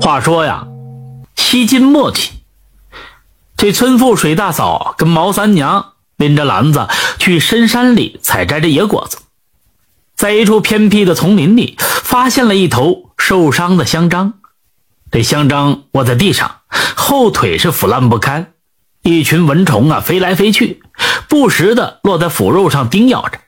话说呀，西晋末期，这村妇水大嫂跟毛三娘拎着篮子去深山里采摘着野果子，在一处偏僻的丛林里，发现了一头受伤的香樟。这香樟卧在地上，后腿是腐烂不堪，一群蚊虫啊飞来飞去，不时的落在腐肉上叮咬着。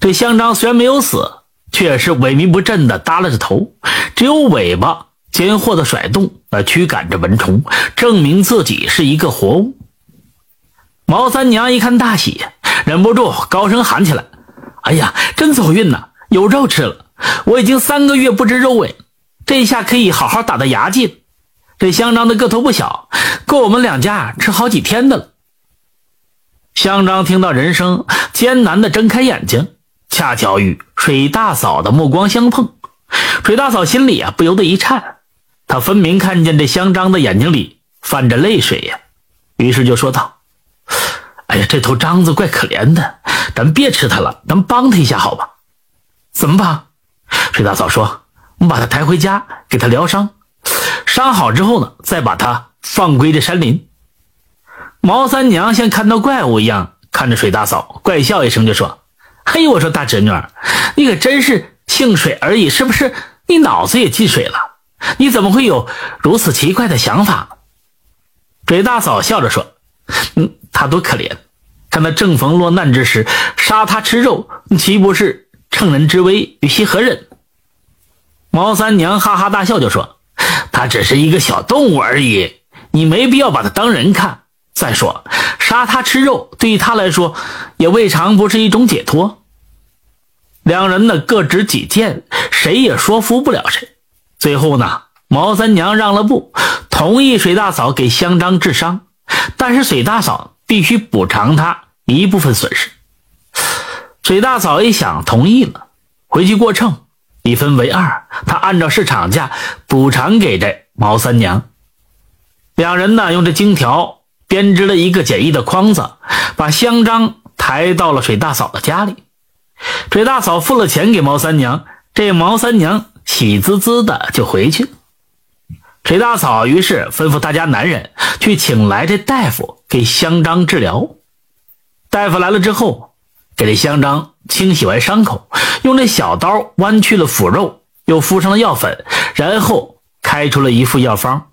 这香樟虽然没有死，却是萎靡不振的耷拉着头，只有尾巴间或的甩动来驱赶着蚊虫，证明自己是一个活物。毛三娘一看大喜，忍不住高声喊起来：“哎呀，真走运呐，有肉吃了！我已经三个月不知肉味，这下可以好好打打牙祭了。这香樟的个头不小，够我们两家吃好几天的了。”香樟听到人声，艰难地睁开眼睛。恰巧与水大嫂的目光相碰，水大嫂心里啊不由得一颤，他分明看见这香樟的眼睛里泛着泪水呀，于是就说道：“哎呀，这头獐子怪可怜的，咱别吃它了，咱帮它一下好吧？怎么帮？”水大嫂说：“我们把它抬回家，给它疗伤，伤好之后呢，再把它放归这山林。”毛三娘像看到怪物一样看着水大嫂，怪笑一声就说。嘿，我说大侄女儿，你可真是姓水而已，是不是？你脑子也进水了？你怎么会有如此奇怪的想法？水大嫂笑着说：“嗯，他多可怜，看他正逢落难之时，杀他吃肉，岂不是乘人之危，与其何忍？”毛三娘哈哈大笑就说：“他只是一个小动物而已，你没必要把他当人看。再说……”杀他吃肉，对于他来说，也未尝不是一种解脱。两人呢各执己见，谁也说服不了谁。最后呢，毛三娘让了步，同意水大嫂给香樟治伤，但是水大嫂必须补偿她一部分损失。水大嫂一想，同意了，回去过秤，一分为二，她按照市场价补偿给这毛三娘。两人呢用这金条。编织了一个简易的筐子，把香樟抬到了水大嫂的家里。水大嫂付了钱给毛三娘，这毛三娘喜滋滋的就回去了。水大嫂于是吩咐他家男人去请来这大夫给香樟治疗。大夫来了之后，给这香樟清洗完伤口，用这小刀剜去了腐肉，又敷上了药粉，然后开出了一副药方。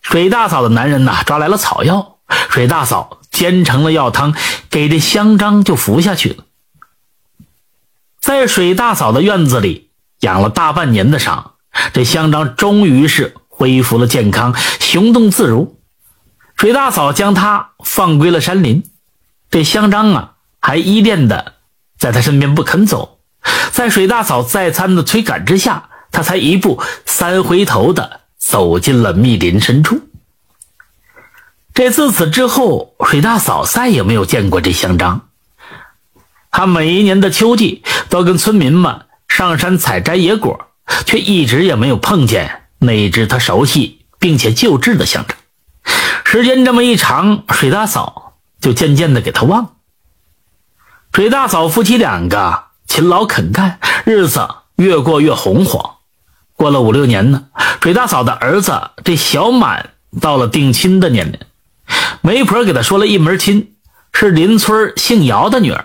水大嫂的男人呐，抓来了草药，水大嫂煎成了药汤，给这香樟就服下去了。在水大嫂的院子里养了大半年的伤，这香樟终于是恢复了健康，行动自如。水大嫂将他放归了山林，这香樟啊，还依恋的在他身边不肯走。在水大嫂再三的催赶之下，他才一步三回头的。走进了密林深处。这自此之后，水大嫂再也没有见过这香樟。她每一年的秋季都跟村民们上山采摘野果，却一直也没有碰见那只他熟悉并且救治的象征。时间这么一长，水大嫂就渐渐的给他忘了。水大嫂夫妻两个勤劳肯干，日子越过越红火。过了五六年呢。水大嫂的儿子这小满到了定亲的年龄，媒婆给他说了一门亲，是邻村姓姚的女儿。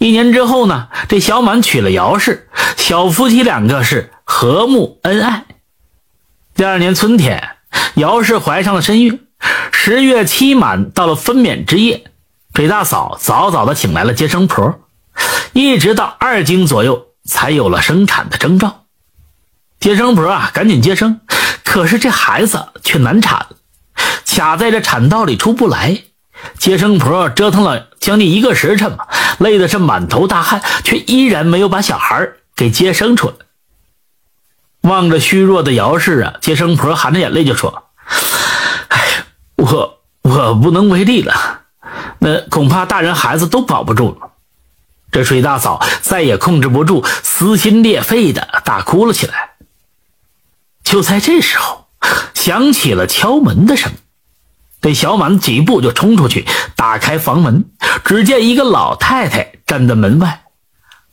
一年之后呢，这小满娶了姚氏，小夫妻两个是和睦恩爱。第二年春天，姚氏怀上了身孕。十月期满到了分娩之夜，北大嫂早早的请来了接生婆，一直到二斤左右才有了生产的征兆。接生婆啊，赶紧接生，可是这孩子却难产，卡在这产道里出不来。接生婆折腾了将近一个时辰吧，累的是满头大汗，却依然没有把小孩给接生出来。望着虚弱的姚氏啊，接生婆含着眼泪就说：“哎，我我无能为力了，那恐怕大人孩子都保不住了。”这水大嫂再也控制不住，撕心裂肺的大哭了起来。就在这时候，响起了敲门的声音。这小满几步就冲出去，打开房门，只见一个老太太站在门外。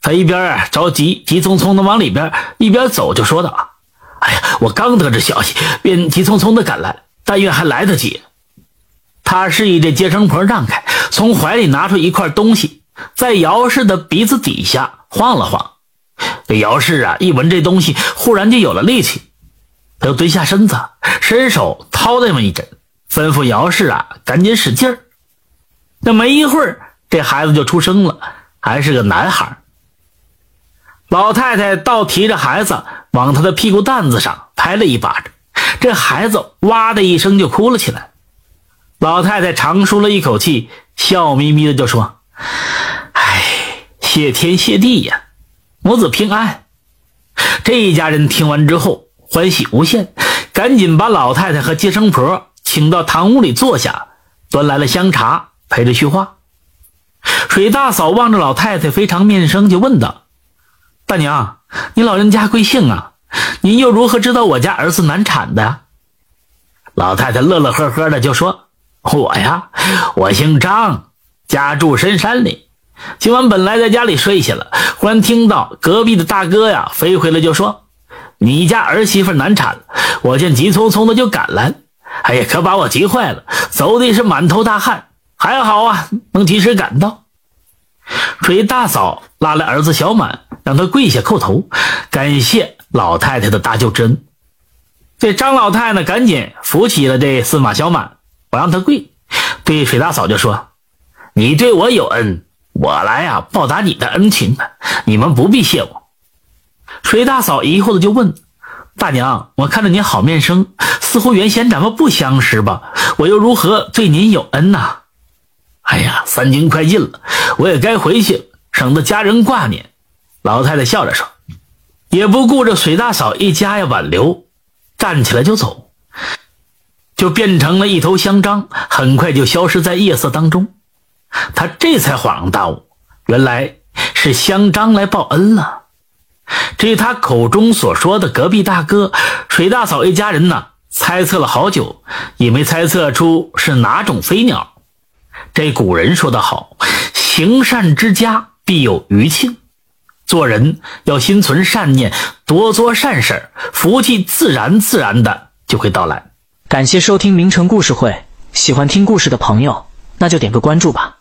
他一边着急急匆匆的往里边一边走，就说道：“哎呀，我刚得知消息，便急匆匆的赶来，但愿还来得及。他示意这接生婆让开，从怀里拿出一块东西，在姚氏的鼻子底下晃了晃。这姚氏啊，一闻这东西，忽然就有了力气，他就蹲下身子，伸手掏那么一针，吩咐姚氏啊，赶紧使劲儿。那没一会儿，这孩子就出生了，还是个男孩。老太太倒提着孩子往他的屁股蛋子上拍了一巴掌，这孩子哇的一声就哭了起来。老太太长舒了一口气，笑眯眯的就说：“哎，谢天谢地呀，母子平安。”这一家人听完之后欢喜无限，赶紧把老太太和接生婆请到堂屋里坐下，端来了香茶陪着叙话。水大嫂望着老太太非常面生，就问道：“大娘，你老人家贵姓啊？您又如何知道我家儿子难产的？”老太太乐乐呵呵的就说。我呀，我姓张，家住深山里。今晚本来在家里睡下了，忽然听到隔壁的大哥呀飞回来，就说你家儿媳妇难产了。我见急匆匆的就赶来，哎呀，可把我急坏了，走的是满头大汗。还好啊，能及时赶到。水大嫂拉来儿子小满，让他跪下叩头，感谢老太太的大救之恩。这张老太呢，赶紧扶起了这司马小满。不让他跪，对水大嫂就说：“你对我有恩，我来呀报答你的恩情。你们不必谢我。”水大嫂疑惑的就问：“大娘，我看着您好面生，似乎原先咱们不相识吧？我又如何对您有恩呢？”哎呀，三更快尽了，我也该回去了，省得家人挂念。老太太笑着说，也不顾着水大嫂一家呀挽留，站起来就走。就变成了一头香樟，很快就消失在夜色当中。他这才恍然大悟，原来是香樟来报恩了。至于他口中所说的隔壁大哥、水大嫂一家人呢，猜测了好久，也没猜测出是哪种飞鸟。这古人说得好：“行善之家必有余庆。”做人要心存善念，多做善事福气自然自然的就会到来。感谢收听名城故事会，喜欢听故事的朋友，那就点个关注吧。